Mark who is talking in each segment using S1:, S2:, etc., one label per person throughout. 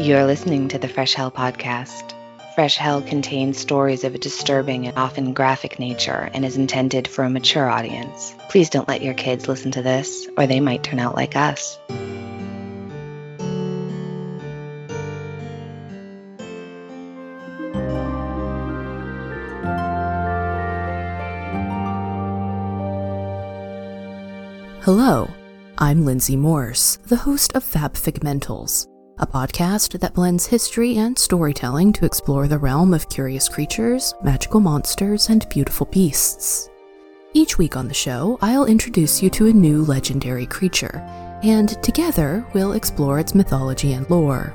S1: You're listening to the Fresh Hell podcast. Fresh Hell contains stories of a disturbing and often graphic nature and is intended for a mature audience. Please don't let your kids listen to this, or they might turn out like us.
S2: Hello, I'm Lindsay Morse, the host of Fab Figmentals, a podcast that blends history and storytelling to explore the realm of curious creatures, magical monsters, and beautiful beasts. Each week on the show, I'll introduce you to a new legendary creature, and together we'll explore its mythology and lore.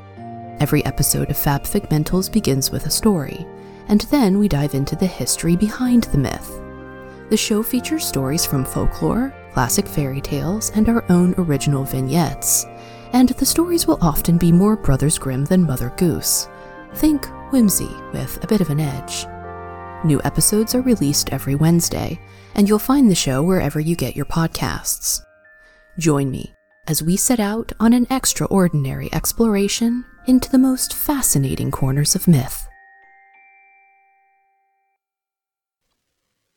S2: Every episode of Fab Figmentals begins with a story, and then we dive into the history behind the myth. The show features stories from folklore, classic fairy tales, and our own original vignettes. And the stories will often be more Brothers Grimm than Mother Goose. Think whimsy with a bit of an edge. New episodes are released every Wednesday, and you'll find the show wherever you get your podcasts. Join me as we set out on an extraordinary exploration into the most fascinating corners of myth.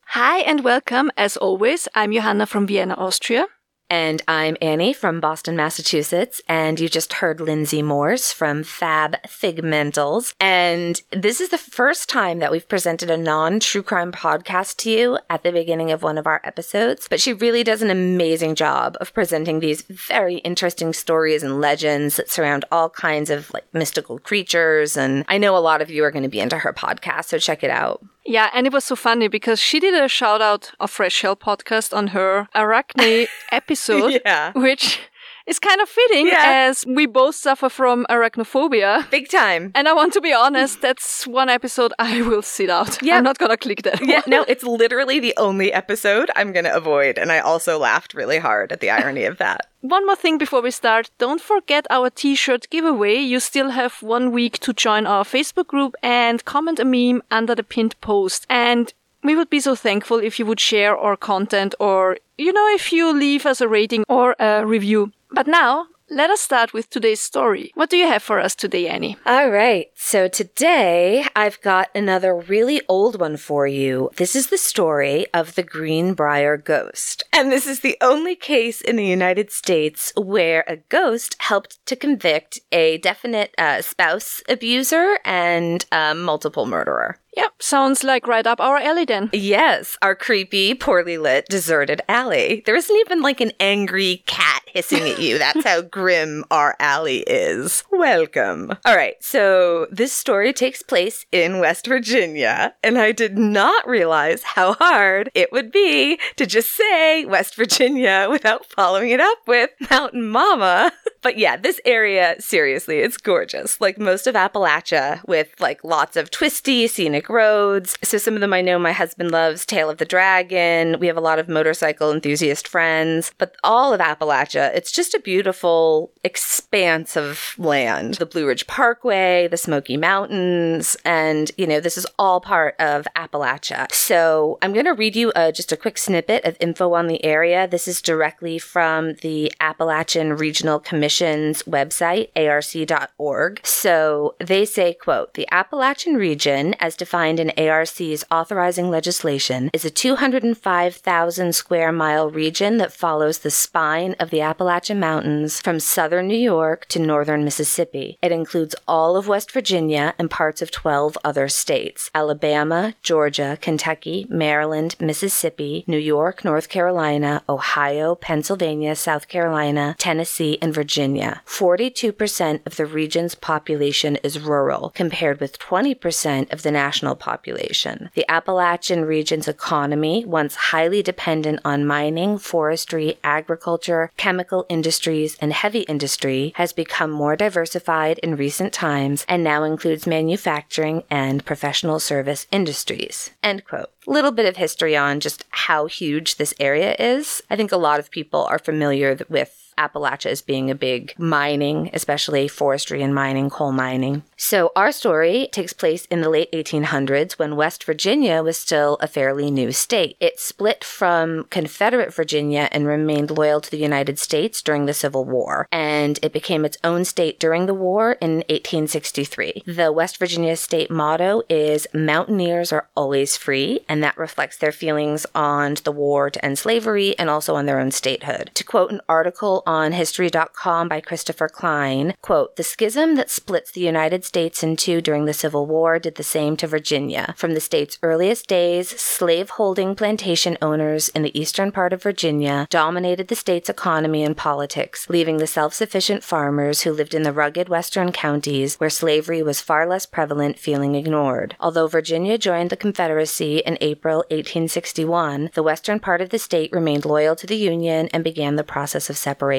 S3: Hi and welcome. As always, I'm Johanna from Vienna, Austria.
S1: And I'm Annie from Boston, Massachusetts. And you just heard Lindsay Morse from Fab Figmentals. And this is the first time that we've presented a non true crime podcast to you at the beginning of one of our episodes. But she really does an amazing job of presenting these very interesting stories and legends that surround all kinds of like mystical creatures. And I know a lot of you are going to be into her podcast, so check it out.
S3: Yeah, and it was so funny because she did a shout out of Fresh Hell podcast on her Arachne episode,
S1: Yeah.
S3: which is kind of fitting
S1: Yeah.
S3: as we both suffer from arachnophobia.
S1: Big time.
S3: And I want to be honest, that's one episode I will sit out.
S1: Yeah.
S3: I'm not gonna click that.
S1: Yeah, no, it's literally the only episode I'm going to avoid. And I also laughed really hard at the irony of that.
S3: One more thing before we start. Don't forget our t-shirt giveaway. You still have one week to join our Facebook group and comment a meme under the pinned post. And we would be so thankful if you would share our content or, you know, if you leave us a rating or a review. But now, let us start with today's story. What do you have for us today, Annie?
S1: All right. So today I've got another really old one for you. This is the story of the Greenbrier ghost. And this is the only case in the United States where a ghost helped to convict a definite uh, spouse abuser and a multiple murderer.
S3: Yep, sounds like right up our alley then.
S1: Yes, our creepy, poorly lit, deserted alley. There isn't even like an angry cat hissing at you. That's how grim our alley is. Welcome. All right, so this story takes place in West Virginia, and I did not realize how hard it would be to just say West Virginia without following it up with Mountain Mama. But yeah, this area, seriously, it's gorgeous. Like most of Appalachia, with like lots of twisty, scenic roads. So some of them I know my husband loves Tail of the Dragon. We have a lot of motorcycle enthusiast friends. But all of Appalachia, it's just a beautiful expanse of land. The Blue Ridge Parkway, the Smoky Mountains, and you know, this is all part of Appalachia. So I'm going to read you uh, just a quick snippet of info on the area. This is directly from the Appalachian Regional Website, arc.org. So they say, quote, the Appalachian region, as defined in ARC's authorizing legislation, is a 205,000 square mile region that follows the spine of the Appalachian Mountains from southern New York to northern Mississippi. It includes all of West Virginia and parts of 12 other states Alabama, Georgia, Kentucky, Maryland, Mississippi, New York, North Carolina, Ohio, Pennsylvania, South Carolina, Tennessee, and Virginia. 42% of the region's population is rural, compared with 20% of the national population. The Appalachian region's economy, once highly dependent on mining, forestry, agriculture, chemical industries, and heavy industry, has become more diversified in recent times and now includes manufacturing and professional service industries. End quote. Little bit of history on just how huge this area is. I think a lot of people are familiar with Appalachia as being a big mining, especially forestry and mining, coal mining. So our story takes place in the late 1800s when West Virginia was still a fairly new state. It split from Confederate Virginia and remained loyal to the United States during the Civil War, and it became its own state during the war in 1863. The West Virginia state motto is Mountaineers are always free, and that reflects their feelings on the war to end slavery and also on their own statehood. To quote an article on history.com by Christopher Klein, quote, the schism that splits the United States in two during the Civil War did the same to Virginia. From the state's earliest days, slave-holding plantation owners in the eastern part of Virginia dominated the state's economy and politics, leaving the self-sufficient farmers who lived in the rugged western counties where slavery was far less prevalent feeling ignored. Although Virginia joined the Confederacy in April 1861, the western part of the state remained loyal to the Union and began the process of separation.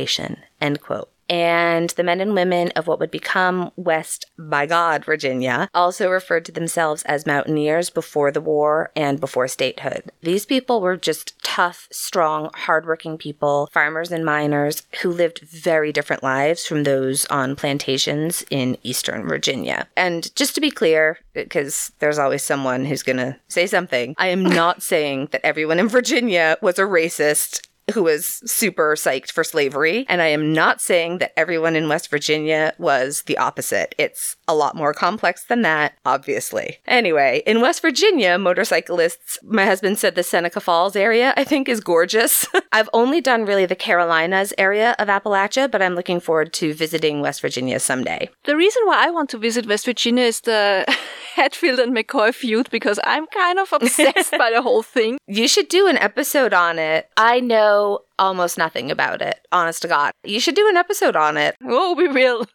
S1: End quote and the men and women of what would become West by God, Virginia, also referred to themselves as mountaineers before the war and before statehood. These people were just tough, strong, hardworking people, farmers and miners who lived very different lives from those on plantations in eastern Virginia. And just to be clear, because there's always someone who's going to say something, I am not saying that everyone in Virginia was a racist who was super psyched for slavery. And I am not saying that everyone in West Virginia was the opposite. It's a lot more complex than that, obviously. Anyway, in West Virginia, motorcyclists, my husband said the Seneca Falls area, I think, is gorgeous. I've only done really the Carolinas area of Appalachia, but I'm looking forward to visiting West Virginia someday.
S3: The reason why I want to visit West Virginia is the Hatfield and McCoy feud because I'm kind of obsessed by the whole thing.
S1: You should do an episode on it. I know almost nothing about it, honest to God. You should do an episode on it.
S3: Oh, we will.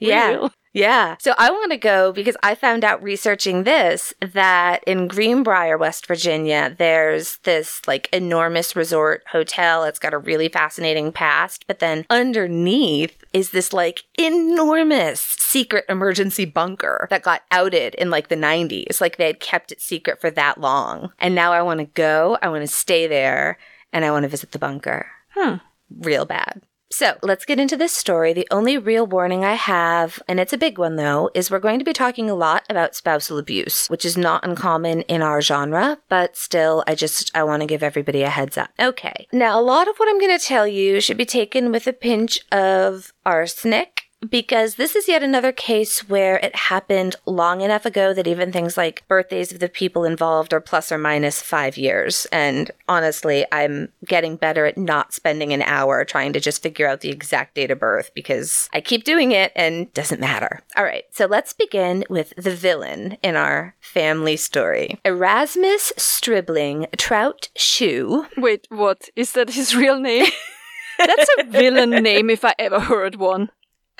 S3: We
S1: Yeah.
S3: will.
S1: Yeah. So I want to go because I found out researching this that in Greenbrier, West Virginia, there's this like enormous resort hotel. It's got a really fascinating past, but then underneath is this like enormous secret emergency bunker that got outed in like the 90s. Like they had kept it secret for that long. And now I want to go, I want to stay there, and I want to visit the bunker.
S3: Hmm.
S1: Real bad. So let's get into this story. The only real warning I have, and it's a big one though, is we're going to be talking a lot about spousal abuse, which is not uncommon in our genre, but still, I just, I want to give everybody a heads up. Okay. Now, a lot of what I'm going to tell you should be taken with a pinch of arsenic. Because this is yet another case where it happened long enough ago that even things like birthdays of the people involved are plus or minus five years. And honestly, I'm getting better at not spending an hour trying to just figure out the exact date of birth because I keep doing it and doesn't matter. All right, so let's begin with the villain in our family story Erasmus Stribling Trout Shue.
S3: Wait, what? Is that his real name? That's a villain name if I ever heard one.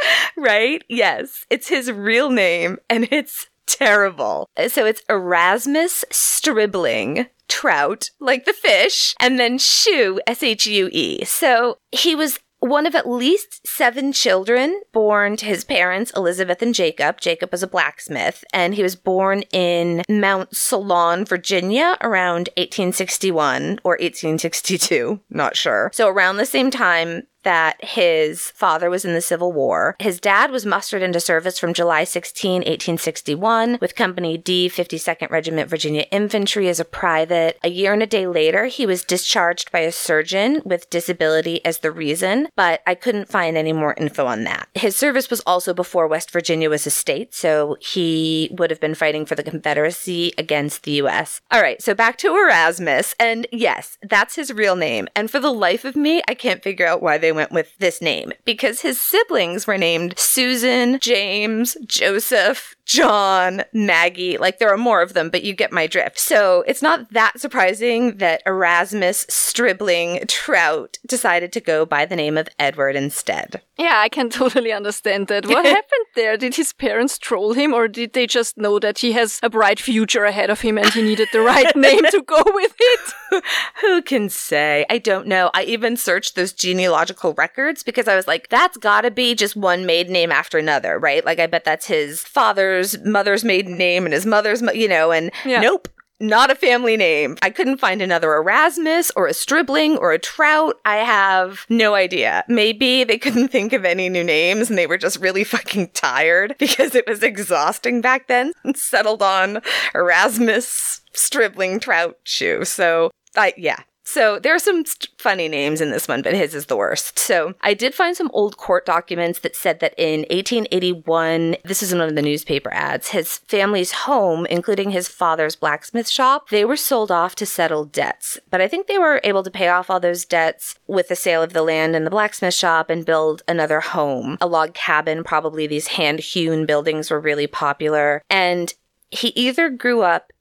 S1: right? Yes. It's his real name and it's terrible. So it's Erasmus Stribling Trout, like the fish, and then Shue, S H U E. So he was one of at least seven children born to his parents, Elizabeth and Jacob. Jacob was a blacksmith, and he was born in Mount Solon, Virginia, around 1861 or 1862, not sure. So around the same time that his father was in the Civil War. His dad was mustered into service from July 16, 1861, with Company D, 52nd Regiment Virginia Infantry as a private. A year and a day later, he was discharged by a surgeon with disability as the reason, but I couldn't find any more info on that. His service was also before West Virginia was a state, so he would have been fighting for the Confederacy against the U.S. All right, so back to Erasmus, and yes, that's his real name. And for the life of me, I can't figure out why they went with this name because his siblings were named Susan, James, Joseph, John, Maggie. Like there are more of them, but you get my drift. So it's not that surprising that Erasmus Stribling Trout decided to go by the name of Edward instead.
S3: Yeah, I can totally understand that. What happened there? Did his parents troll him or did they just know that he has a bright future ahead of him and he needed the right name to go with it?
S1: Who can say? I don't know. I even searched those genealogical records because I was like, that's gotta be just one maiden name after another, right? Like, I bet that's his father's mother's maiden name and his mother's, you know, and
S3: Yeah.
S1: nope. not a family name. I couldn't find another Erasmus or a Stribling or a Trout. I have no idea. Maybe they couldn't think of any new names and they were just really fucking tired because it was exhausting back then and settled on Erasmus Stribling Trout Shue. So I, yeah, so there are some st- funny names in this one, but his is the worst. So I did find some old court documents that said that in 1881, this is in one of the newspaper ads, his family's home, including his father's blacksmith shop, they were sold off to settle debts. But I think they were able to pay off all those debts with the sale of the land and the blacksmith shop and build another home, a log cabin. Probably these hand hewn buildings were really popular. And he either grew up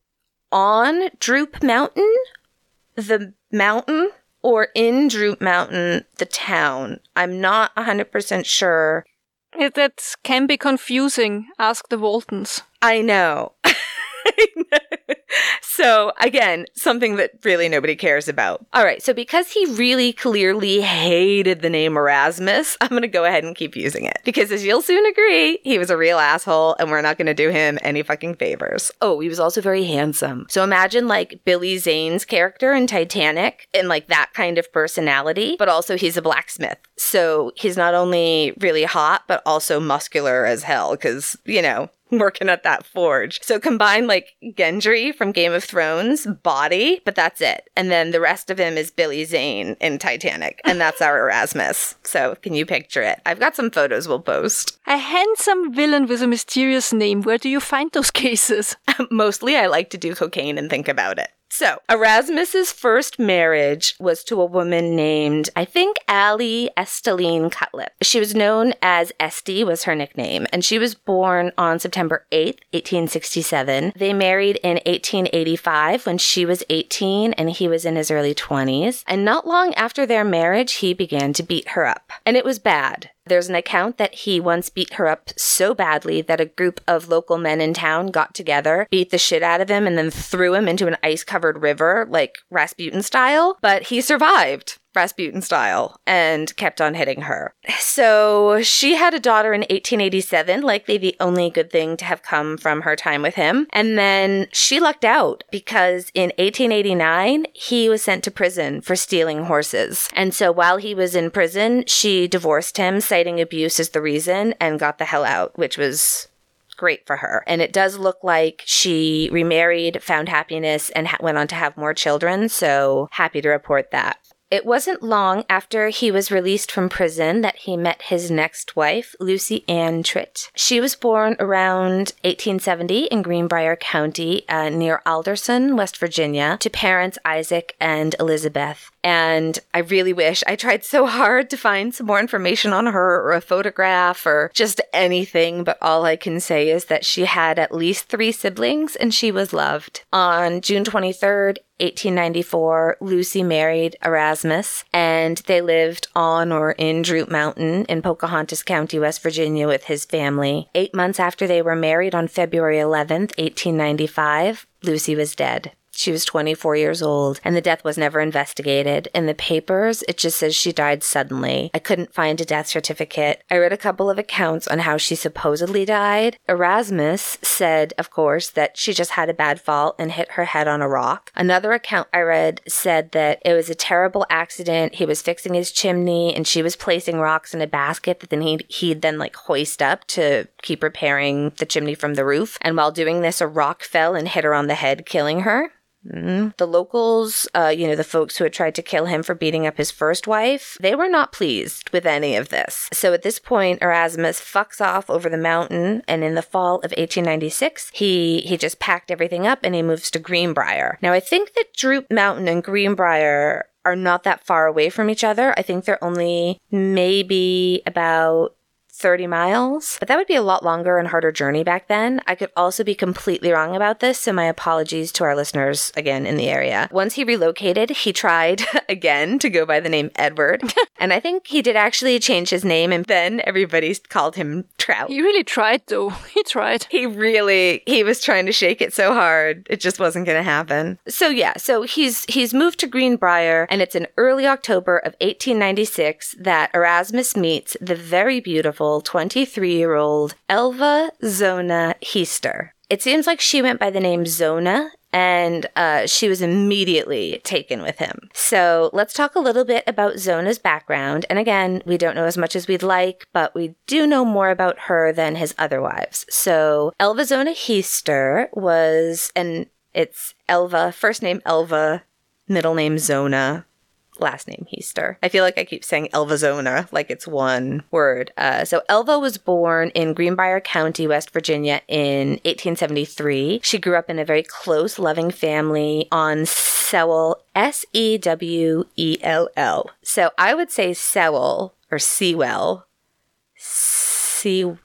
S1: on Droop Mountain the mountain or in Droop Mountain, the town. I'm not 100% sure.
S3: It, that can be confusing. Ask the Waltons.
S1: I know. so again, something that really nobody cares about. All right, so because he really clearly hated the name Erasmus, I'm going to go ahead and keep using it because as you'll soon agree, he was a real asshole and we're not going to do him any fucking favors. Oh, he was also very handsome. So imagine like Billy Zane's character in Titanic and like that kind of personality, but also he's a blacksmith. So he's not only really hot, but also muscular as hell because, you know, working at that forge. So combine like Gendry from Game of Thrones body, but that's it. And then the rest of him is Billy Zane in Titanic, and that's our Erasmus. So can you picture it? I've got some photos we'll post.
S3: A handsome villain with a mysterious name. Where do you find those cases?
S1: Mostly I like to do cocaine and think about it. So, Erasmus's first marriage was to a woman named, I think, Allie Esteline Cutlip. She was known as Esty was her nickname, and she was born on September 8th, 1867. They married in 1885 when she was 18 and he was in his early 20s. And not long after their marriage, he began to beat her up. And it was bad. There's an account that he once beat her up so badly that a group of local men in town got together, beat the shit out of him, and then threw him into an ice covered river, like Rasputin style. But he survived. Rasputin style and kept on hitting her. So she had a daughter in 1887, likely the only good thing to have come from her time with him. And then she lucked out because in 1889, he was sent to prison for stealing horses. And so while he was in prison, she divorced him, citing abuse as the reason, and got the hell out, which was great for her. And it does look like she remarried, found happiness, and ha- went on to have more children. So happy to report that. It wasn't long after he was released from prison that he met his next wife, Lucy Ann Tritt. She was born around 1870 in Greenbrier County uh, near Alderson, West Virginia, to parents Isaac and Elizabeth. And I really wish I tried so hard to find some more information on her or a photograph or just anything, but all I can say is that she had at least three siblings and she was loved. On June 23rd, 1894, Lucy married Erasmus, and they lived on or in Droop Mountain in Pocahontas County, West Virginia, with his family. Eight months after they were married on February 11th, 1895, Lucy was dead. She was 24 years old, and the death was never investigated. In the papers, it just says she died suddenly. I couldn't find a death certificate. I read a couple of accounts on how she supposedly died. Erasmus said, of course, that she just had a bad fall and hit her head on a rock. Another account I read said that it was a terrible accident. He was fixing his chimney and she was placing rocks in a basket that then he'd, he'd then like hoist up to keep repairing the chimney from the roof. And while doing this, a rock fell and hit her on the head, killing her. Mm. The locals, uh, you know, the folks who had tried to kill him for beating up his first wife, they were not pleased with any of this. So at this point, Erasmus fucks off over the mountain, and in the fall of 1896, he he just packed everything up and he moves to Greenbrier. Now I think that Droop Mountain and Greenbrier are not that far away from each other. I think they're only maybe about 30 miles, but that would be a lot longer and harder journey back then. I could also be completely wrong about this, so my apologies to our listeners again in the area. Once he relocated, he tried again to go by the name Edward, and I think he did actually change his name, and then everybody called him Trout.
S3: He really tried, though. He tried.
S1: He really he was trying to shake it so hard, it just wasn't going to happen. So yeah, so he's he's moved to Greenbrier, and it's in early October of 1896 that Erasmus meets the very beautiful beautiful 23 year old Elva Zona Heaster. It seems like she went by the name Zona and uh, she was immediately taken with him. So let's talk a little bit about Zona's background. And again, we don't know as much as we'd like, but we do know more about her than his other wives. So Elva Zona Heaster was, and it's Elva, first name Elva, middle name Zona, last name Heaster. I feel like I keep saying Elvazona like it's one word. Uh, so Elva was born in Greenbrier County, West Virginia in 1873. She grew up in a very close, loving family on Sewell, S E W E L L. So I would say Sewell or Sewell. Se-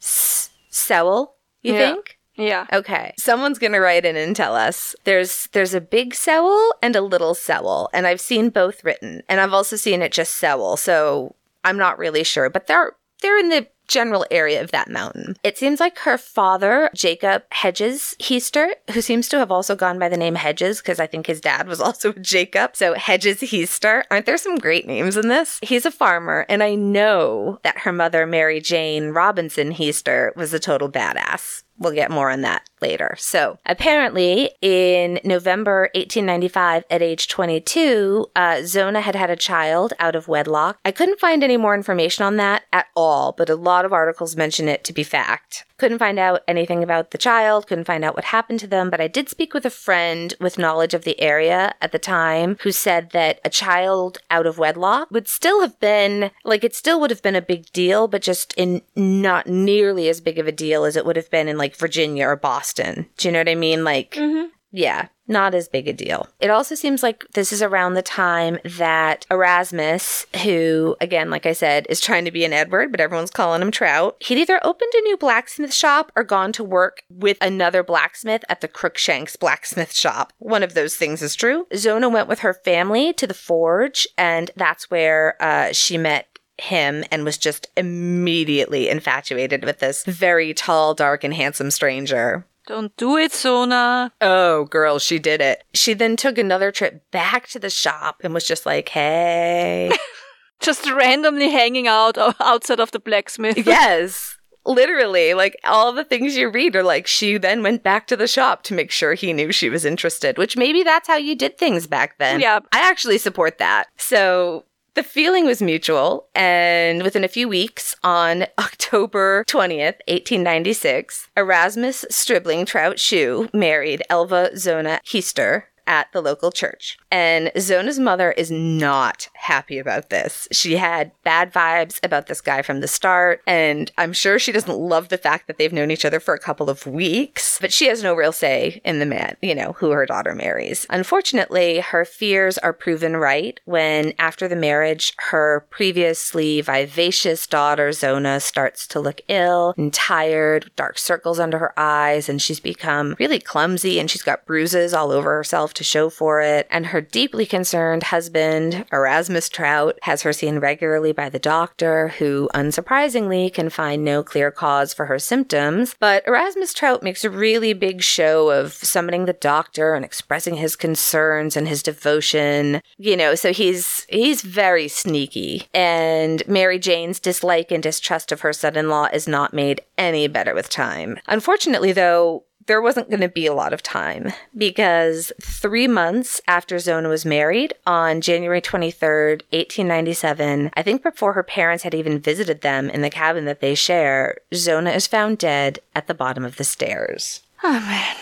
S1: Sewell, you
S3: Yeah.
S1: think?
S3: Yeah.
S1: Okay. Someone's to write in and tell us. There's there's a big Sewell and a little Sewell, and I've seen both written, and I've also seen it just Sewell. So I'm not really sure, but they're they're in the general area of that mountain. It seems like her father, Jacob Hedges Heaster, who seems to have also gone by the name Hedges because I think his dad was also Jacob. So Hedges Heaster. Aren't there some great names in this? He's a farmer, and I know that her mother, Mary Jane Robinson Heaster, was a total badass. We'll get more on that later. So, apparently, in November 1895, at age 22, uh, Zona had had a child out of wedlock. I couldn't find any more information on that at all, but a lot of articles mention it to be fact. Couldn't find out anything about the child, couldn't find out what happened to them, but I did speak with a friend with knowledge of the area at the time who said that a child out of wedlock would still have been, like, it still would have been a big deal, but just in not nearly as big of a deal as it would have been in, like, Virginia or Boston. Do you know what I mean? Like, mm-hmm. yeah, not as big a deal. It also seems like this is around the time that Erasmus, who, again, like I said, is trying to be an Edward, but everyone's calling him Trout, he'd either opened a new blacksmith shop or gone to work with another blacksmith at the Crookshanks blacksmith shop. One of those things is true. Zona went with her family to the forge, and that's where uh, she met him and was just immediately infatuated with this very tall, dark, and handsome stranger.
S3: Don't do it, Zona.
S1: Oh, girl, she did it. She then took another trip back to the shop and was just like, hey.
S3: Just randomly hanging out outside of the blacksmith.
S1: yes. Literally, like all the things you read are like she then went back to the shop to make sure he knew she was interested, which maybe that's how you did things back then.
S3: Yeah.
S1: I actually support that. So the feeling was mutual, and within a few weeks, on October 20th, 1896, Erasmus Stribling Trout Shue married Elva Zona Heaster at the local church. And Zona's mother is not happy about this. She had bad vibes about this guy from the start, and I'm sure she doesn't love the fact that they've known each other for a couple of weeks, but she has no real say in the man, you know, who her daughter marries. Unfortunately, her fears are proven right when, after the marriage, her previously vivacious daughter, Zona, starts to look ill and tired, dark circles under her eyes, and she's become really clumsy and she's got bruises all over herself to show for it. And her deeply concerned husband, Erasmus Trout, has her seen regularly by the doctor, who unsurprisingly can find no clear cause for her symptoms. But Erasmus Trout makes a really big show of summoning the doctor and expressing his concerns and his devotion. You know, so he's he's very sneaky. And Mary Jane's dislike and distrust of her son-in-law is not made any better with time. Unfortunately, though, there wasn't going to be a lot of time because three months after Zona was married, on January 23rd, 1897, I think before her parents had even visited them in the cabin that they share, Zona is found dead at the bottom of the stairs.
S3: Oh man.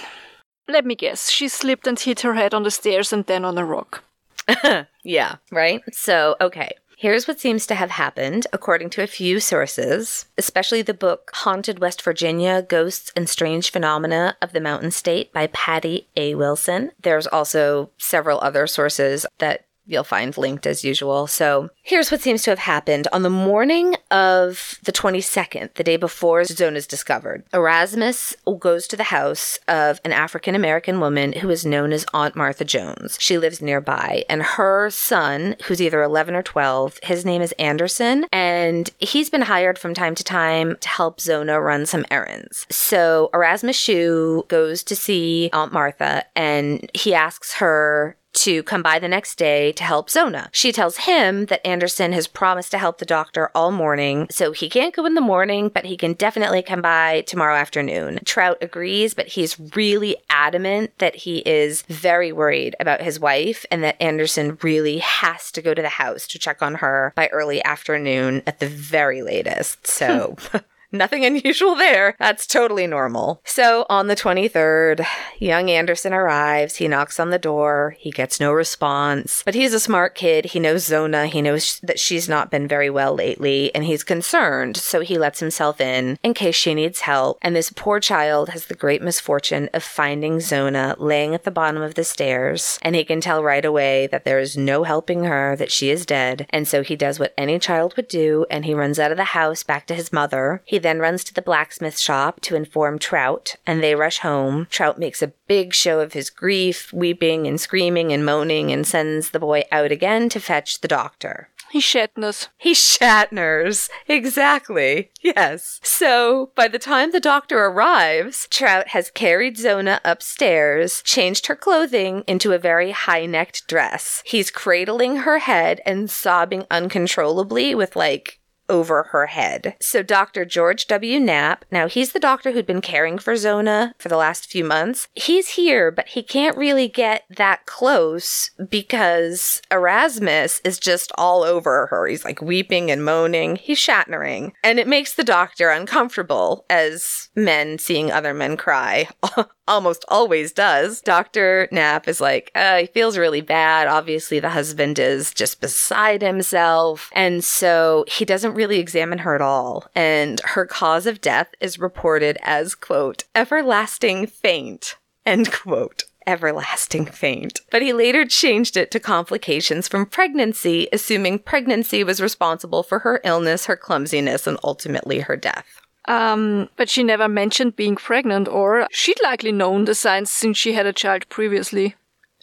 S3: Let me guess. She slipped and hit her head on the stairs and then on a rock.
S1: Yeah, right? So, okay. Here's what seems to have happened, according to a few sources, especially the book Haunted West Virginia Ghosts and Strange Phenomena of the Mountain State by Patty A. Wilson. There's also several other sources that you'll find linked as usual. So here's what seems to have happened. On the morning of the 22nd, the day before Zona is discovered, Erasmus goes to the house of an African American woman who is known as Aunt Martha Jones. She lives nearby, and her son, who's either 11 or 12, his name is Anderson, and he's been hired from time to time to help Zona run some errands. So Erasmus Shue goes to see Aunt Martha, and he asks her to come by the next day to help Zona. She tells him that Anderson has promised to help the doctor all morning, so he can't go in the morning, but he can definitely come by tomorrow afternoon. Trout agrees, but he's really adamant that he is very worried about his wife and that Anderson really has to go to the house to check on her by early afternoon at the very latest. So. Nothing unusual there. That's totally normal. So on the 23rd, young Anderson arrives. He knocks on the door. He gets no response. But he's a smart kid. He knows Zona. He knows that she's not been very well lately, and he's concerned. So he lets himself in in case she needs help. And this poor child has the great misfortune of finding Zona laying at the bottom of the stairs. And he can tell right away that there is no helping her, that she is dead. And so he does what any child would do, and he runs out of the house back to his mother. He then runs to the blacksmith shop to inform Trout, and they rush home. Trout makes a big show of his grief, weeping and screaming and moaning, and sends the boy out again to fetch the doctor.
S3: He Shatners.
S1: He Shatners. Exactly. Yes. So by the time the doctor arrives, Trout has carried Zona upstairs, changed her clothing into a very high necked dress. He's cradling her head and sobbing uncontrollably with like over her head. So Dr. George W. Knapp, now he's the doctor who'd been caring for Zona for the last few months. He's here, but he can't really get that close because Erasmus is just all over her. He's like weeping and moaning. He's Shatnering. And it makes the doctor uncomfortable as men seeing other men cry almost always does. Dr. Knapp is like, uh, he feels really bad. Obviously, the husband is just beside himself. And so he doesn't really examine her at all. And her cause of death is reported as, quote, everlasting faint, end quote everlasting faint. But he later changed it to complications from pregnancy, assuming pregnancy was responsible for her illness, her clumsiness, and ultimately her death.
S3: Um, but she never mentioned being pregnant, or she'd likely known the signs since she had a child previously.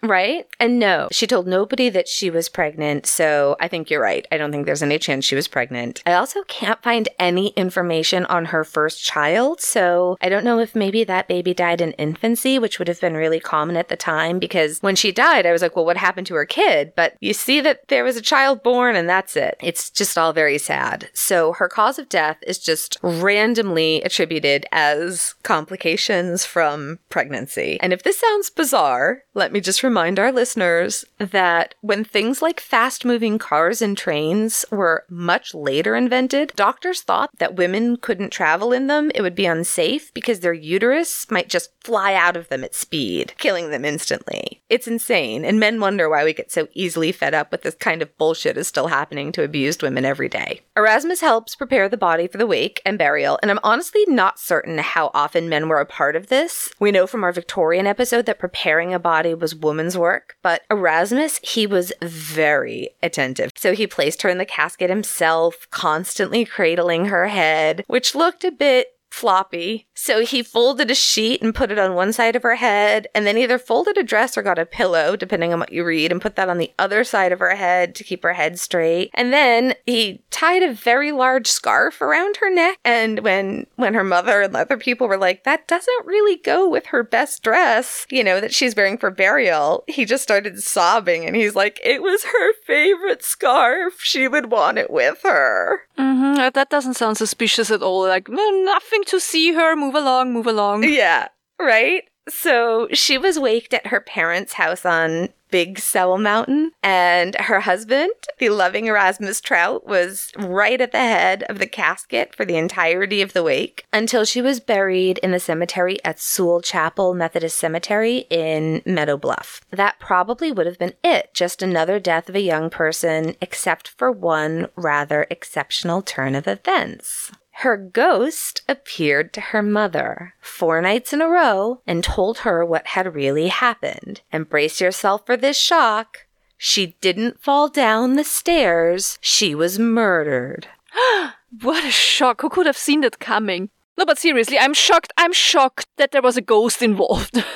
S1: Right? And no, she told nobody that she was pregnant. So I think you're right. I don't think there's any chance she was pregnant. I also can't find any information on her first child. So I don't know if maybe that baby died in infancy, which would have been really common at the time because when she died, I was like, well, what happened to her kid? But you see that there was a child born and that's it. It's just all very sad. So her cause of death is just randomly attributed as complications from pregnancy. And if this sounds bizarre, let me just remind remind our listeners that when things like fast moving cars and trains were much later invented, doctors thought that women couldn't travel in them. It would be unsafe because their uterus might just fly out of them at speed, killing them instantly. It's insane, and men wonder why we get so easily fed up with this kind of bullshit is still happening to abused women every day. Erasmus helps prepare the body for the wake and burial, and I'm honestly not certain how often men were a part of this. We know from our Victorian episode that preparing a body was woman's work, but Erasmus, he was very attentive. So he placed her in the casket himself, constantly cradling her head, which looked a bit floppy. So he folded a sheet and put it on one side of her head, and then either folded a dress or got a pillow, depending on what you read, and put that on the other side of her head to keep her head straight. And then he tied a very large scarf around her neck. And when when her mother and other people were like, "That doesn't really go with her best dress," you know, that she's wearing for burial, he just started sobbing, and he's like, "It was her favorite scarf. She would want it with her."
S3: Mm-hmm. That doesn't sound suspicious at all. Like, nothing to see her. Move along, move along.
S1: Yeah, right? So she was waked at her parents' house on Big Sewell Mountain, and her husband, the loving Erasmus Trout, was right at the head of the casket for the entirety of the wake until she was buried in the cemetery at Sewell Chapel Methodist Cemetery in Meadow Bluff. That probably would have been it, just another death of a young person, except for one rather exceptional turn of events. Her ghost appeared to her mother four nights in a row and told her what had really happened. And brace yourself for this shock. She didn't fall down the stairs. She was murdered.
S3: what a shock. Who could have seen that coming? No, but seriously, I'm shocked. I'm shocked that there was a ghost involved.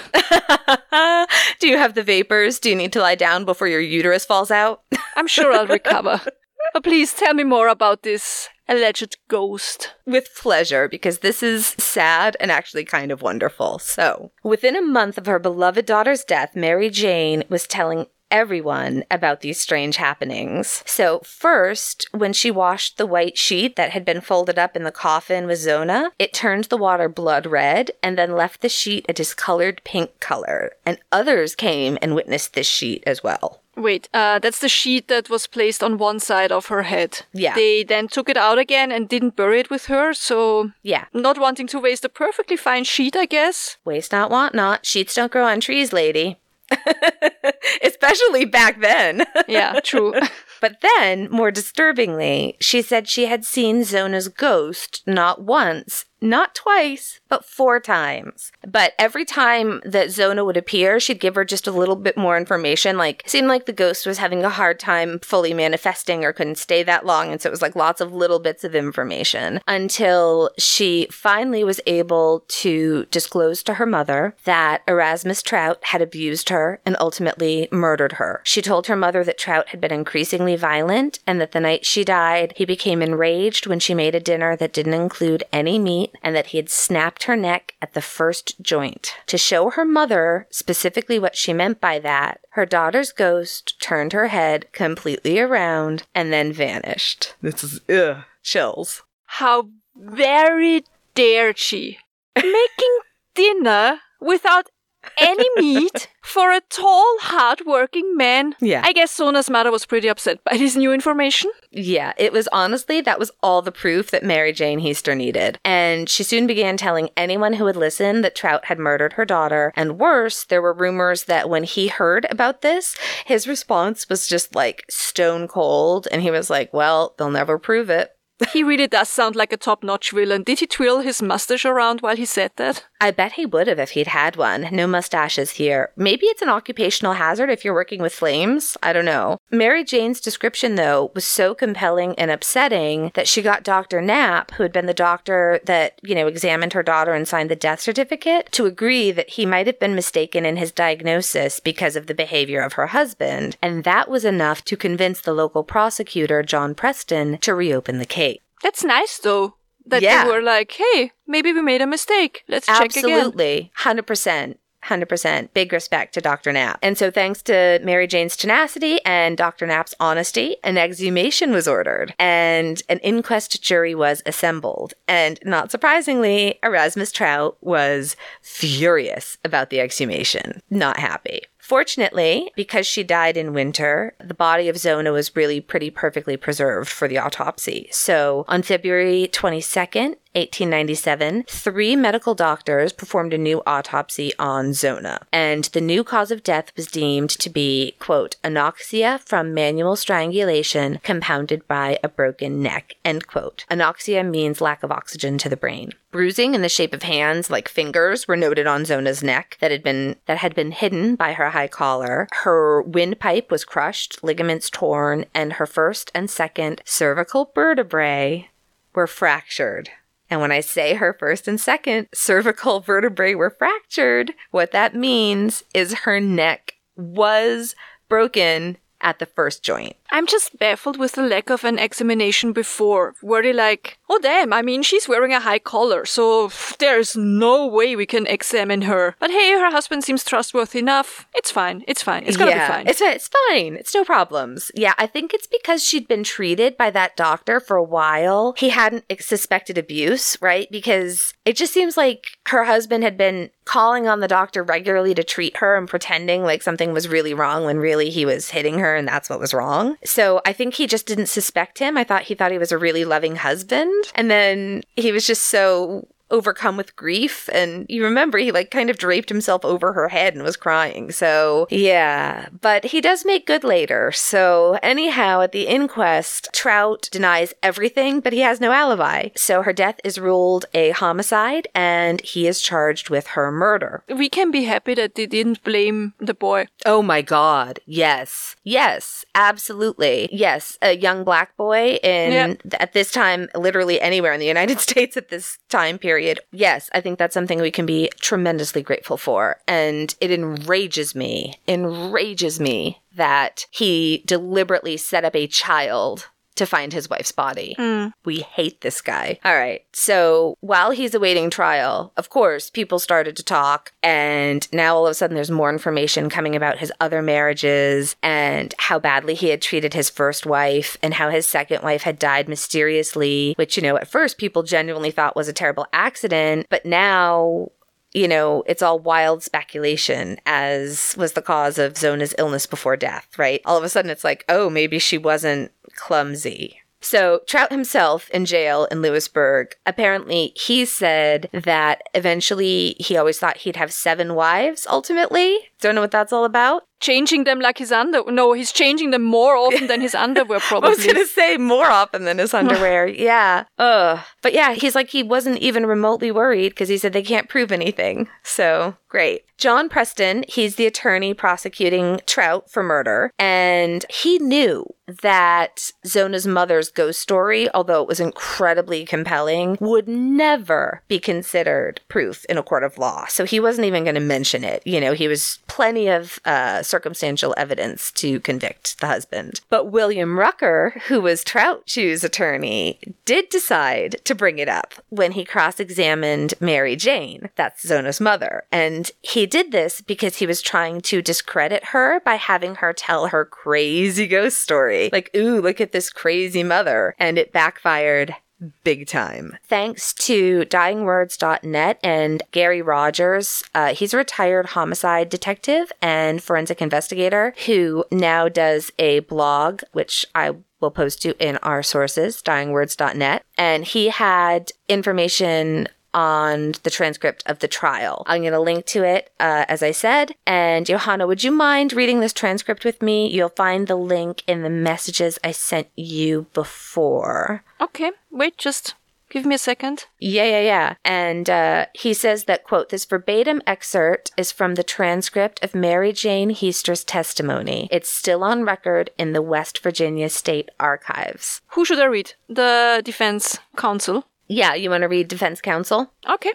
S1: Do you have the vapors? Do you need to lie down before your uterus falls out?
S3: I'm sure I'll recover. But please tell me more about this alleged ghost.
S1: With pleasure, because this is sad and actually kind of wonderful. So, within a month of her beloved daughter's death, Mary Jane was telling everyone about these strange happenings. So, first, when she washed the white sheet that had been folded up in the coffin with Zona, it turned the water blood red and then left the sheet a discolored pink color. And others came and witnessed this sheet as well.
S3: Wait, uh, that's the sheet that was placed on one side of her head.
S1: Yeah.
S3: They then took it out again and didn't bury it with her, so.
S1: Yeah.
S3: Not wanting to waste a perfectly fine sheet, I guess.
S1: Waste not, want not. Sheets don't grow on trees, lady. Especially back then.
S3: Yeah, true.
S1: But then, more disturbingly, she said she had seen Zona's ghost not once, not twice, but four times. But every time that Zona would appear, she'd give her just a little bit more information. Like, seemed like the ghost was having a hard time fully manifesting or couldn't stay that long. And so it was like lots of little bits of information until she finally was able to disclose to her mother that Erasmus Trout had abused her and ultimately murdered her. She told her mother that Trout had been increasingly violent and that the night she died, he became enraged when she made a dinner that didn't include any meat and that he had snapped her neck at the first joint. To show her mother specifically what she meant by that, her daughter's ghost turned her head completely around and then vanished. This is, ugh, chills.
S3: How very dare she? Making dinner without any meat for a tall, hard-working man.
S1: Yeah.
S3: I guess Zona's mother was pretty upset by this new information.
S1: Yeah, it was honestly, that was all the proof that Mary Jane Heaster needed. And she soon began telling anyone who would listen that Trout had murdered her daughter. And worse, there were rumors that when he heard about this, his response was just like stone cold. And he was like, well, they'll never prove it.
S3: He really does sound like a top-notch villain. Did he twirl his mustache around while he said that?
S1: I bet he would have if he'd had one. No mustaches here. Maybe it's an occupational hazard if you're working with flames. I don't know. Mary Jane's description, though, was so compelling and upsetting that she got Dr. Knapp, who had been the doctor that, you know, examined her daughter and signed the death certificate, to agree that he might have been mistaken in his diagnosis because of the behavior of her husband. And that was enough to convince the local prosecutor, John Preston, to reopen the case.
S3: That's nice, though. That
S1: Yeah.
S3: they were like, hey, maybe we made a mistake. Let's check again.
S1: Absolutely. 100%. 100%. Big respect to Dr. Knapp. And so, thanks to Mary Jane's tenacity and Dr. Knapp's honesty, an exhumation was ordered and an inquest jury was assembled. And not surprisingly, Erasmus Trout was furious about the exhumation, not happy. Fortunately, because she died in winter, the body of Zona was really pretty perfectly preserved for the autopsy. So, on February 22nd, 1897, three medical doctors performed a new autopsy on Zona, and the new cause of death was deemed to be, quote, anoxia from manual strangulation compounded by a broken neck, end quote. Anoxia means lack of oxygen to the brain. Bruising in the shape of hands, like fingers, were noted on Zona's neck that had been that had been hidden by her high collar. Her windpipe was crushed, ligaments torn, and her first and second cervical vertebrae were fractured. And when I say her first and second cervical vertebrae were fractured, what that means is her neck was broken at the first joint.
S3: I'm just baffled with the lack of an examination before. Were they like, oh damn, I mean, she's wearing a high collar, so there's no way we can examine her. But hey, her husband seems trustworthy enough. It's fine. It's fine. It's gonna
S1: yeah,
S3: be fine.
S1: It's it's fine. It's no problems. Yeah, I think it's because she'd been treated by that doctor for a while. He hadn't suspected abuse, right? Because it just seems like her husband had been calling on the doctor regularly to treat her and pretending like something was really wrong when really he was hitting her and that's what was wrong. So I think he just didn't suspect him. I thought he thought he was a really loving husband. And then he was just so overcome with grief and you remember he like kind of draped himself over her head and was crying so yeah but he does make good later so anyhow at the inquest trout denies everything but he has no alibi so her death is ruled a homicide and he is charged with her murder
S3: we can be happy that they didn't blame the boy.
S1: Oh my god. Yes. Yes, absolutely. Yes, a young black boy in
S3: Yep.
S1: at this time literally anywhere in the United States at this time period. Yes, I think that's something we can be tremendously grateful for and it enrages me. Enrages me that he deliberately set up a child to find his wife's body. Mm. We hate this guy. All right. So while he's awaiting trial, of course, people started to talk. And now all of a sudden there's more information coming about his other marriages and how badly he had treated his first wife and how his second wife had died mysteriously, which, you know, at first people genuinely thought was a terrible accident. But now you know, it's all wild speculation, as was the cause of Zona's illness before death, right? All of a sudden, it's like, oh, maybe she wasn't clumsy. So, Trout himself in jail in Lewisburg, apparently he said that eventually he always thought he'd have seven wives ultimately. Don't know what that's all about.
S3: Changing them like his underwear. No, he's changing them more often than his underwear, probably.
S1: I was going to say more often than his underwear. yeah. Ugh. But yeah, he's like, he wasn't even remotely worried because he said they can't prove anything. So great. John Preston, he's the attorney prosecuting Trout for murder. And he knew that Zona's mother's ghost story, although it was incredibly compelling, would never be considered proof in a court of law. So he wasn't even going to mention it. You know, he was plenty of uh, circumstantial evidence to convict the husband. But William Rucker, who was Trout Shue's attorney, did decide to bring it up when he cross examined Mary Jane. That's Zona's mother. And he did this because he was trying to discredit her by having her tell her crazy ghost story. Like, ooh, look at this crazy mother. And it backfired big time. Thanks to dyingwords.net and Garry Rodgers. Uh, he's a retired homicide detective and forensic investigator who now does a blog, which I will post to in our sources, dyingwords.net. And he had information on the transcript of the trial. I'm going to link to it, uh, as I said. And Johanna, would you mind reading this transcript with me? You'll find the link in the messages I sent you before.
S3: okay, wait, just give me a second.
S1: Yeah, yeah, yeah. And uh, he says that, quote, this verbatim excerpt is from the transcript of Mary Jane Heaster's testimony. It's still on record in the West Virginia State Archives.
S3: Who should I read? The defense counsel.
S1: Yeah, you want to read defense counsel?
S3: Okay.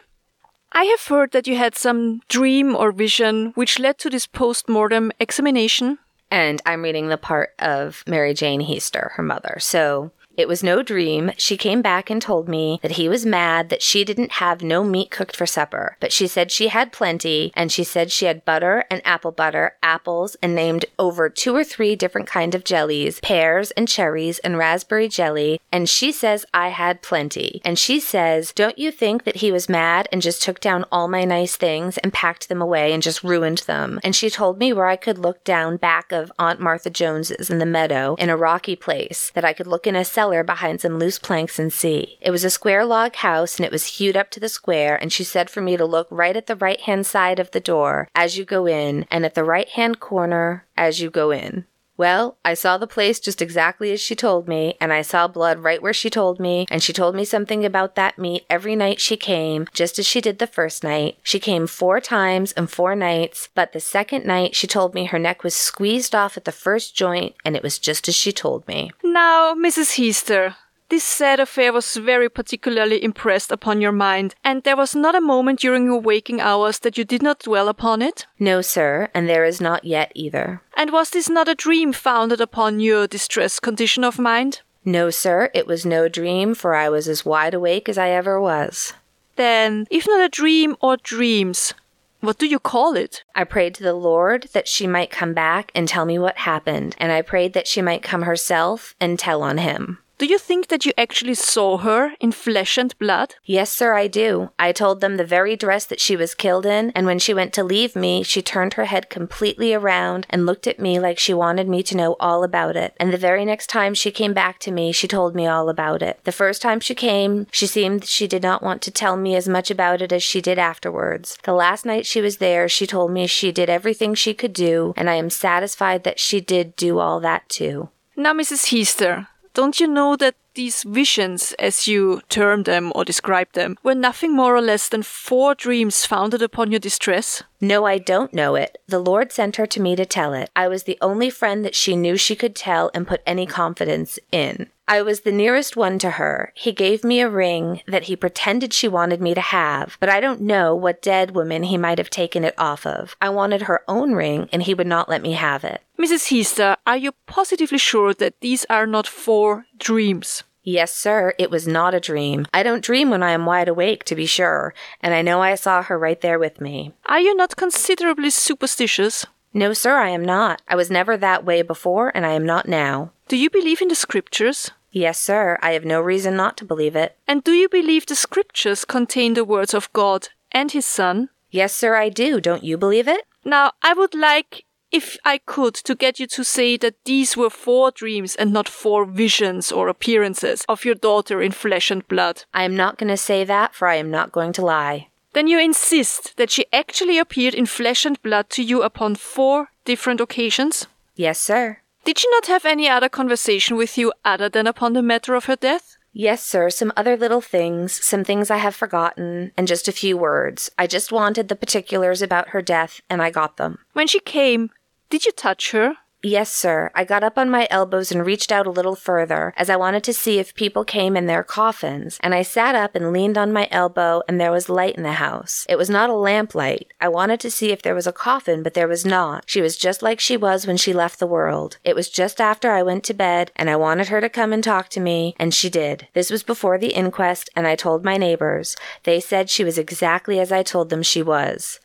S3: I have heard that you had some dream or vision which led to this post mortem examination.
S1: And I'm reading the part of Mary Jane Heaster, her mother. So it was no dream. She came back and told me that he was mad that she didn't have no meat cooked for supper, but she said she had plenty, and she said she had butter and apple butter, apples, and named over two or three different kind of jellies, pears and cherries and raspberry jelly, and she says I had plenty. And she says, "Don't you think that he was mad and just took down all my nice things and packed them away and just ruined them?" And she told me where I could look down back of Aunt Martha Jones's in the meadow in a rocky place that I could look in a cellar behind some loose planks and see. It was a square log house and it was hewed up to the square, and she said for me to look right at the right hand side of the door as you go in, and at the right hand corner as you go in. Well, I saw the place just exactly as she told me, and I saw blood right where she told me, and she told me something about that meat every night she came, just as she did the first night. She came four times and four nights, but the second night she told me her neck was squeezed off at the first joint, and it was just as she told me.
S3: Now, Mrs. Heaster, this sad affair was very particularly impressed upon your mind, and there was not a moment during your waking hours that you did not dwell upon it?
S1: No, sir, and there is not yet either.
S3: And was this not a dream founded upon your distressed condition of mind?
S1: No, sir, it was no dream, for I was as wide awake as I ever was.
S3: Then, if not a dream or dreams, what do you call it?
S1: I prayed to the Lord that she might come back and tell me what happened, and I prayed that she might come herself and tell on him.
S3: Do you think that you actually saw her in flesh and blood?
S1: Yes, sir, I do. I told them the very dress that she was killed in, and when she went to leave me, she turned her head completely around and looked at me like she wanted me to know all about it. And the very next time she came back to me, she told me all about it. The first time she came, she seemed she did not want to tell me as much about it as she did afterwards. The last night she was there, she told me she did everything she could do, and I am satisfied that she did do all that too.
S3: Now, Mrs. Heaster, don't you know that these visions, as you term them or describe them, were nothing more or less than four dreams founded upon your distress?
S1: No, I don't know it. The Lord sent her to me to tell it. I was the only friend that she knew she could tell and put any confidence in. I was the nearest one to her. He gave me a ring that he pretended she wanted me to have, but I don't know what dead woman he might have taken it off of. I wanted her own ring, and he would not let me have it.
S3: Mrs. Heaster, are you positively sure that these are not four dreams?
S1: Yes, sir, it was not a dream. I don't dream when I am wide awake, to be sure, and I know I saw her right there with me.
S3: Are you not considerably superstitious?
S1: No, sir, I am not. I was never that way before, and I am not now.
S3: Do you believe in the scriptures?
S1: Yes, sir, I have no reason not to believe it.
S3: And do you believe the scriptures contain the words of God and His Son?
S1: Yes, sir, I do. Don't you believe it?
S3: Now, I would like, if I could, to get you to say that these were four dreams and not four visions or appearances of your daughter in flesh and blood.
S1: I am not going to say that, for I am not going to lie.
S3: Then you insist that she actually appeared in flesh and blood to you upon four different occasions?
S1: Yes, sir.
S3: Did she not have any other conversation with you other than upon the matter of her death?
S1: Yes, sir, some other little things, some things I have forgotten, and just a few words. I just wanted the particulars about her death, and I got them.
S3: When she came, did you touch her?
S1: Yes, sir. I got up on my elbows and reached out a little further, as I wanted to see if people came in their coffins, and I sat up and leaned on my elbow, and there was light in the house. It was not a lamplight. I wanted to see if there was a coffin, but there was not. She was just like she was when she left the world. It was just after I went to bed, and I wanted her to come and talk to me, and she did. This was before the inquest, and I told my neighbors. They said she was exactly as I told them she was.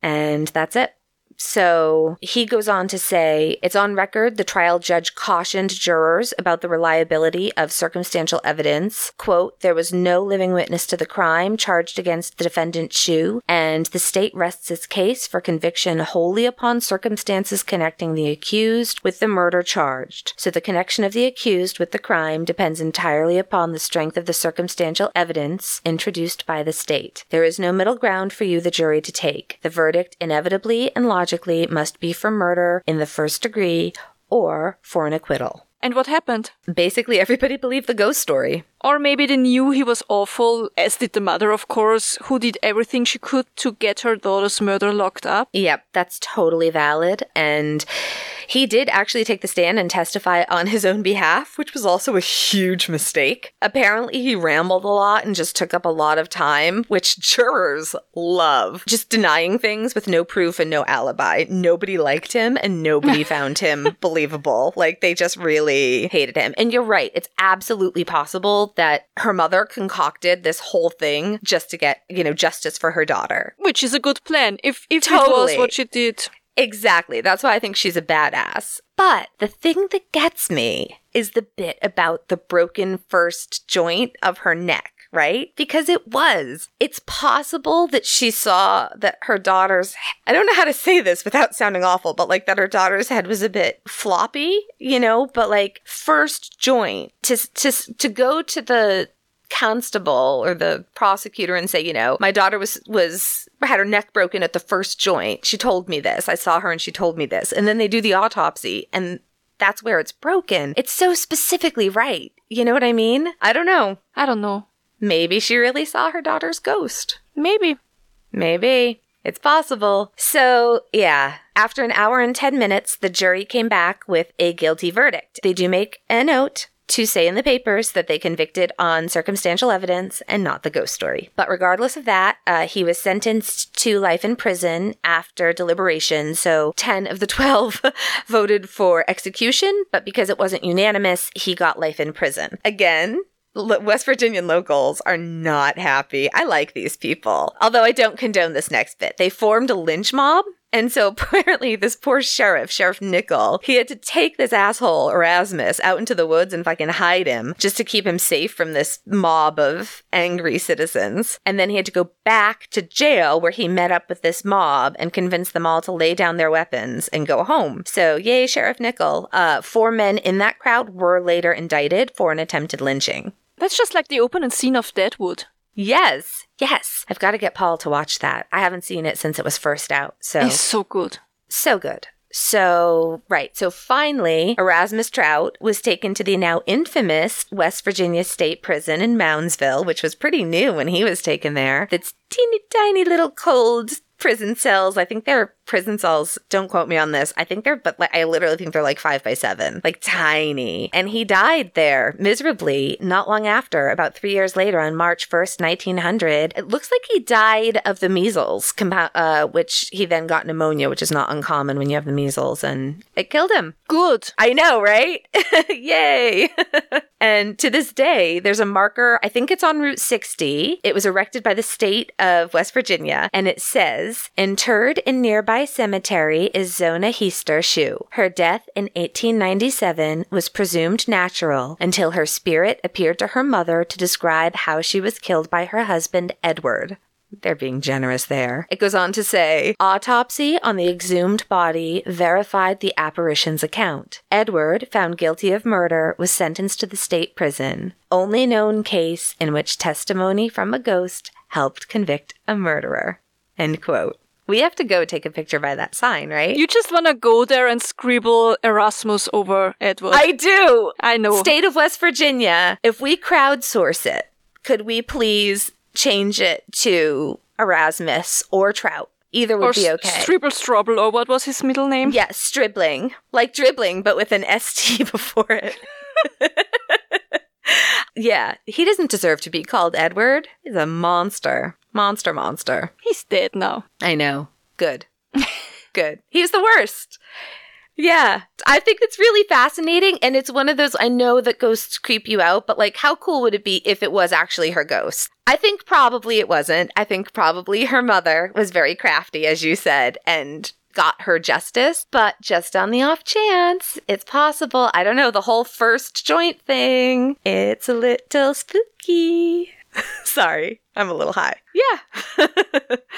S1: And that's it. So he goes on to say it's on record the trial judge cautioned jurors about the reliability of circumstantial evidence. Quote, there was no living witness to the crime charged against the defendant Shue, and the state rests its case for conviction wholly upon circumstances connecting the accused with the murder charged. So the connection of the accused with the crime depends entirely upon the strength of the circumstantial evidence introduced by the state. There is no middle ground for you, the jury, to take. The verdict inevitably and logically must be for murder in the first degree or for an acquittal.
S3: And what happened?
S1: Basically, everybody believed the ghost story.
S3: Or maybe they knew he was awful, as did the mother, of course, who did everything she could to get her daughter's murder locked up.
S1: Yep, that's totally valid. And he did actually take the stand and testify on his own behalf, which was also a huge mistake. Apparently, he rambled a lot and just took up a lot of time, which jurors love. Just denying things with no proof and no alibi. Nobody liked him and nobody found him believable. Like, they just really hated him. And you're right, it's absolutely possible that her mother concocted this whole thing just to get, you know, justice for her daughter.
S3: Which is a good plan, if, if it
S1: Totally.
S3: was what she did.
S1: Exactly. That's why I think she's a badass. But the thing that gets me is the bit about the broken first joint of her neck, right? Because it was. It's possible that she saw that her daughter's, I don't know how to say this without sounding awful, but like that her daughter's head was a bit floppy, you know, but like first joint to, to, to go to the, constable or the prosecutor and say, you know, my daughter was was had her neck broken at the first joint. She told me this. I saw her and she told me this. And then they do the autopsy and that's where it's broken. It's so specifically right. You know what I mean? I don't know.
S3: I don't know.
S1: Maybe she really saw her daughter's ghost.
S3: Maybe.
S1: Maybe. It's possible. So, yeah, after an hour and 10 minutes, the jury came back with a guilty verdict. They do make a note to say in the papers that they convicted on circumstantial evidence and not the ghost story. But regardless of that, uh, he was sentenced to life in prison after deliberation. So 10 of the 12 voted for execution, but because it wasn't unanimous, he got life in prison. Again, West Virginian locals are not happy. I like these people. Although I don't condone this next bit. They formed a lynch mob. And so apparently this poor sheriff, Sheriff Nickel, he had to take this asshole Erasmus out into the woods and fucking hide him just to keep him safe from this mob of angry citizens. And then he had to go back to jail where he met up with this mob and convinced them all to lay down their weapons and go home. So yay, Sheriff Nickel. Uh, four men in that crowd were later indicted for an attempted lynching.
S3: That's just like the opening scene of Deadwood.
S1: Yes, yes. I've got to get Paul to watch that. I haven't seen it since it was first out. So
S3: It's so good.
S1: so good. So, right. So finally, Erasmus Trout was taken to the now infamous West Virginia State Prison in Moundsville, which was pretty new when he was taken there. That's teeny tiny little cold prison cells. I think they're prison cells, don't quote me on this. I think they're, but like, I literally think they're like five by seven, like tiny. And he died there miserably not long after, about three years later on March 1st, 1900. It looks like he died of the measles, uh, which he then got pneumonia, which is not uncommon when you have the measles, and it killed him.
S3: Good.
S1: I know, right? Yay. and to this day, there's a marker, I think it's on Route 60. It was erected by the state of West Virginia, and it says, interred in nearby cemetery is Zona Heaster Shue. Her death in 1897 was presumed natural until her spirit appeared to her mother to describe how she was killed by her husband, Edward. They're being generous there. It goes on to say autopsy on the exhumed body verified the apparition's account. Edward, found guilty of murder, was sentenced to the state prison. Only known case in which testimony from a ghost helped convict a murderer. End quote. We have to go take a picture by that sign, right?
S3: You just want to go there and scribble Erasmus over Edward.
S1: I do.
S3: I know.
S1: State of West Virginia, if we crowdsource it, could we please change it to Erasmus or Trout? Either would
S3: or
S1: be okay.
S3: Stribble Strobble, or what was his middle name?
S1: yeah, stribling. Like dribbling, but with an ST before it. yeah, he doesn't deserve to be called Edward. He's a monster. Monster, monster.
S3: He's dead now.
S1: I know. Good. Good. He's the worst. Yeah, I think it's really fascinating. And it's one of those, I know that ghosts creep you out, but like, how cool would it be if it was actually her ghost? I think probably it wasn't. I think probably her mother was very crafty, as you said, and got her justice. But just on the off chance, it's possible. I don't know, the whole first joint thing. It's a little spooky. Sorry, I'm a little high. Yeah.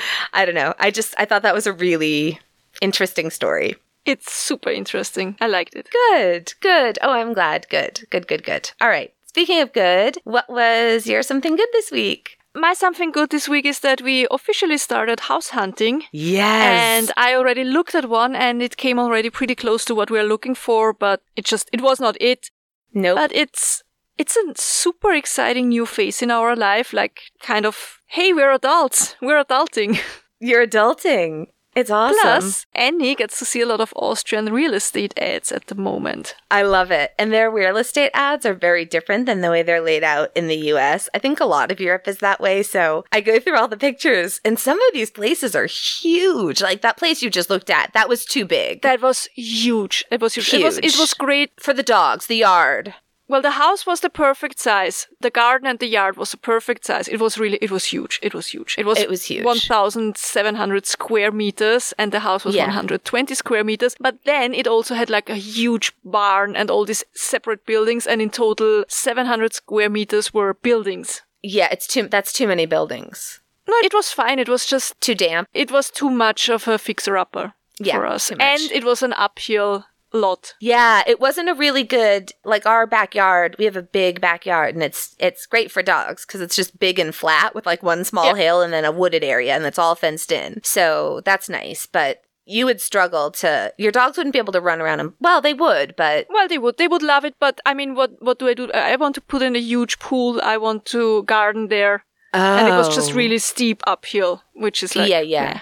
S1: I don't know. I just, I thought that was a really interesting story.
S3: It's super interesting. I liked it.
S1: Good, good. Oh, I'm glad. Good, good, good, good. All right. Speaking of good, what was your something good this week?
S3: My something good this week is that we officially started house hunting.
S1: Yes.
S3: And I already looked at one and it came already pretty close to what we are looking for, but it just, it was not it.
S1: nope.
S3: But it's, it's a super exciting new phase in our life, like kind of, hey, we're adults. We're adulting.
S1: You're adulting. It's awesome.
S3: Plus, Annie gets to see a lot of Austrian real estate ads at the moment.
S1: I love it. And their real estate ads are very different than the way they're laid out in the US. I think a lot of Europe is that way. So I go through all the pictures, and some of these places are huge. Like that place you just looked at, that was too big.
S3: That was huge. It was huge. It was it was great.
S1: for the dogs, the yard.
S3: Well, the house was the perfect size. The garden and the yard was the perfect size. It was really it was huge. It was huge. It was
S1: It was huge.
S3: 1700 square meters and the house was
S1: Yeah.
S3: 120 square meters. But then it also had like a huge barn and all these separate buildings and in total 700 square meters were buildings.
S1: Yeah, it's too that's too many buildings.
S3: No, it was fine. It was just
S1: Too damp.
S3: it was too much of a fixer upper
S1: Yeah,
S3: for us. And it was an uphill lot.
S1: Yeah, it wasn't a really good like our backyard. We have a big backyard and it's it's great for dogs cuz it's just big and flat with like one small
S3: Yep.
S1: hill and then a wooded area and it's all fenced in. So that's nice, but you would struggle to your dogs wouldn't be able to run around and well, they would, but
S3: Well, they would. They would love it. But I mean, what what do I do? I want to put in a huge pool. I want to garden there, and it was just
S1: Oh.
S3: really steep uphill, which is like
S1: yeah, yeah. Yeah,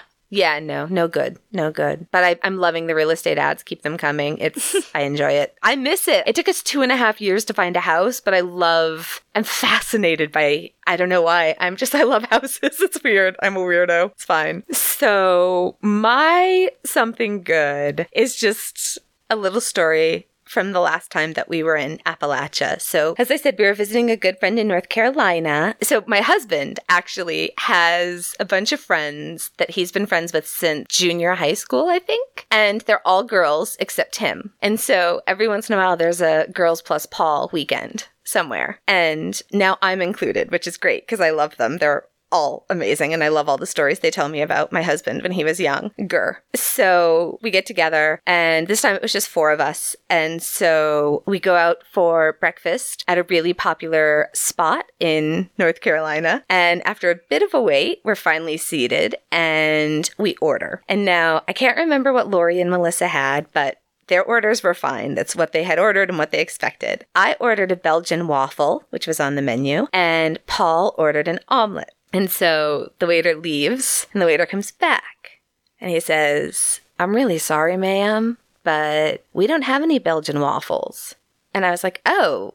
S1: no, no good. No good. But I, I'm loving the real estate ads. Keep them coming. It's, I enjoy it. I miss it. It took us two and a half years to find a house, but I love, I'm fascinated by, I don't know why. I'm just, I love houses. It's weird. I'm a weirdo. It's fine. So, my something good is just a little story from the last time that we were in Appalachia. So, as I said, we were visiting a good friend in North Carolina. So, my husband actually has a bunch of friends that he's been friends with since junior high school, I think. And they're all girls except him. And so, every once in a while, there's a girls plus Paul weekend somewhere. And now I'm included, which is great because I love them. They're all amazing and I love all the stories they tell me about my husband when he was young. Gur. So we get together and this time it was just four of us. And so we go out for breakfast at a really popular spot in North Carolina. And after a bit of a wait, we're finally seated and we order. And now I can't remember what Lori and Melissa had, but their orders were fine. That's what they had ordered and what they expected. I ordered a Belgian waffle, which was on the menu, and Paul ordered an omelet. And so the waiter leaves and the waiter comes back. And he says, I'm really sorry, ma'am, but we don't have any Belgian waffles. And I was like, oh,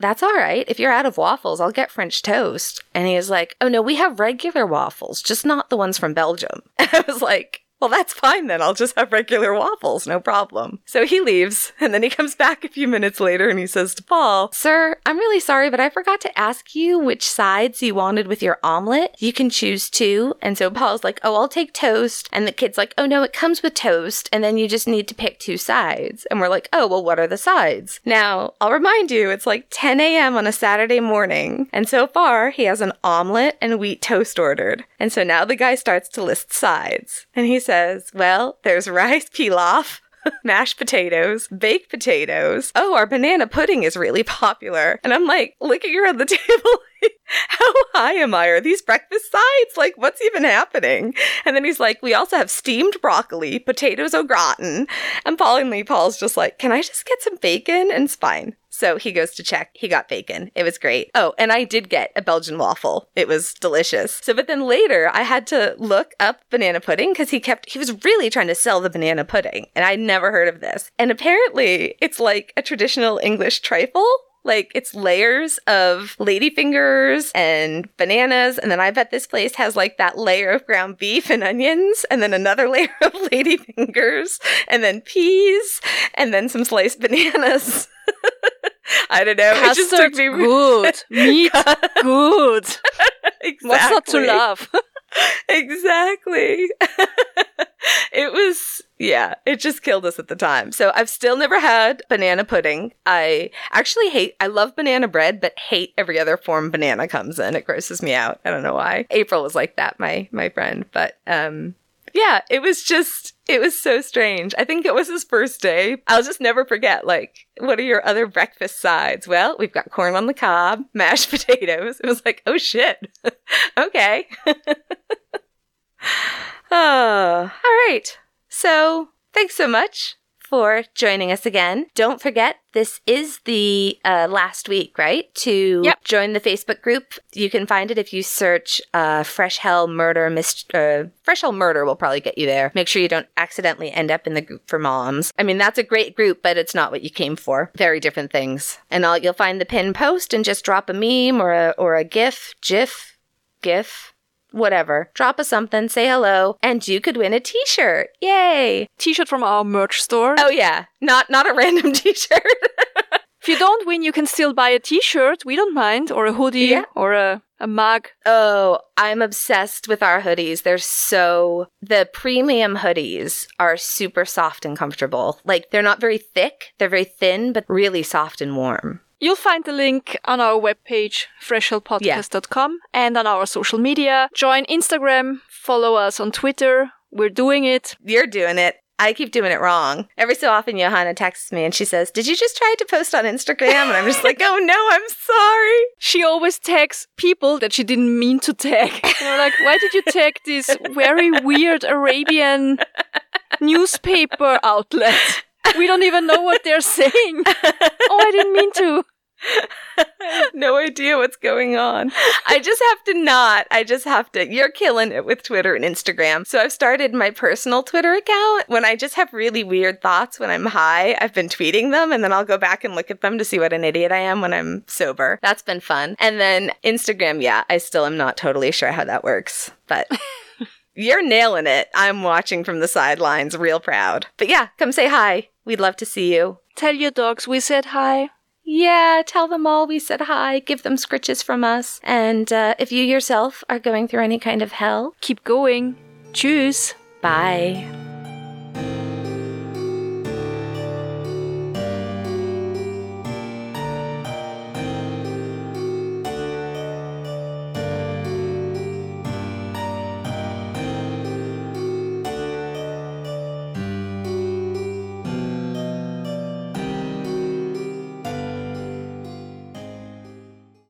S1: that's all right. If you're out of waffles, I'll get French toast. And he was like, oh no, we have regular waffles, just not the ones from Belgium. And I was like, well, that's fine then. I'll just have regular waffles, no problem. So he leaves, and then he comes back a few minutes later and he says to Paul, Sir, I'm really sorry, but I forgot to ask you which sides you wanted with your omelet. You can choose two. And so Paul's like, Oh, I'll take toast. And the kid's like, Oh, no, it comes with toast, and then you just need to pick two sides. And we're like, Oh, well, what are the sides? Now, I'll remind you, it's like 10 a.m. on a Saturday morning, and so far he has an omelet and wheat toast ordered. And so now the guy starts to list sides. And he says, Well, there's rice pilaf. mashed potatoes, baked potatoes. Oh, our banana pudding is really popular. And I'm like, looking around the table, how high am I? Are these breakfast sides? Like, what's even happening? And then he's like, we also have steamed broccoli, potatoes au gratin. And finally, Paul's just like, can I just get some bacon? And it's fine. So he goes to check. He got bacon. It was great. Oh, and I did get a Belgian waffle. It was delicious. So, but then later I had to look up banana pudding because he kept, he was really trying to sell the banana pudding. And I'd never heard of this. And apparently it's like a traditional English trifle. Like it's layers of ladyfingers and bananas. And then I bet this place has like that layer of ground beef and onions and then another layer of ladyfingers and then peas and then some sliced bananas. I don't know. It just took
S3: Custard,
S1: me
S3: good. Meat, good.
S1: exactly.
S3: What's not to love?
S1: exactly. it was, yeah, it just killed us at the time. So I've still never had banana pudding. I actually hate, I love banana bread, but hate every other form banana comes in. It grosses me out. I don't know why. April was like that, my, my friend. But, um, yeah, it was just, it was so strange. I think it was his first day. I'll just never forget, like, what are your other breakfast sides? Well, we've got corn on the cob, mashed potatoes. It was like, oh shit. okay. oh, all right. So thanks so much for joining us again. Don't forget, this is the uh, last week, right? To
S3: Yep.
S1: join the Facebook group. You can find it if you search uh, Fresh Hell Murder. Mist- uh, Fresh Hell Murder will probably get you there. Make sure you don't accidentally end up in the group for moms. I mean, that's a great group, but it's not what you came for. Very different things. And all, you'll find the pin post and just drop a meme or a, or a GIF, GIF, GIF. Whatever. Drop us something, say hello, and you could win a t-shirt. Yay!
S3: T-shirt from our merch store.
S1: Oh yeah, not not a random t-shirt.
S3: If you don't win, you can still buy a T-shirt. We don't mind, or a hoodie,
S1: Yeah.
S3: or a a mug.
S1: oh, I'm obsessed with our hoodies. They're so the premium hoodies are super soft and comfortable. Like they're not very thick, they're very thin, but really soft and warm.
S3: You'll find the link on our webpage, freshhellpodcast.com, and on our social media. Join Instagram, follow us on Twitter. We're doing it.
S1: You're doing it. I keep doing it wrong. Every so often, Johanna texts me and she says, Did you just try to post on Instagram? And I'm just like, Oh no, I'm sorry.
S3: She always tags people that she didn't mean to tag. And I'm like, why did you tag this very weird Arabian newspaper outlet? We don't even know what they're saying. Oh, I didn't mean to.
S1: No idea what's going on. I just have to not. I just have to. You're killing it with Twitter and Instagram. So I've started my personal Twitter account when I just have really weird thoughts when I'm high. I've been tweeting them and then I'll go back and look at them to see what an idiot I am when I'm sober. That's been fun. And then Instagram, yeah, I still am not totally sure how that works, but. You're nailing it. I'm watching from the sidelines, real proud. But yeah, come say hi. We'd love to see you.
S3: Tell your dogs we said hi.
S1: Yeah, tell them all we said hi, give them scritches from us. And uh, if you yourself are going through any kind of hell,
S3: Keep going. Choose.
S1: bye.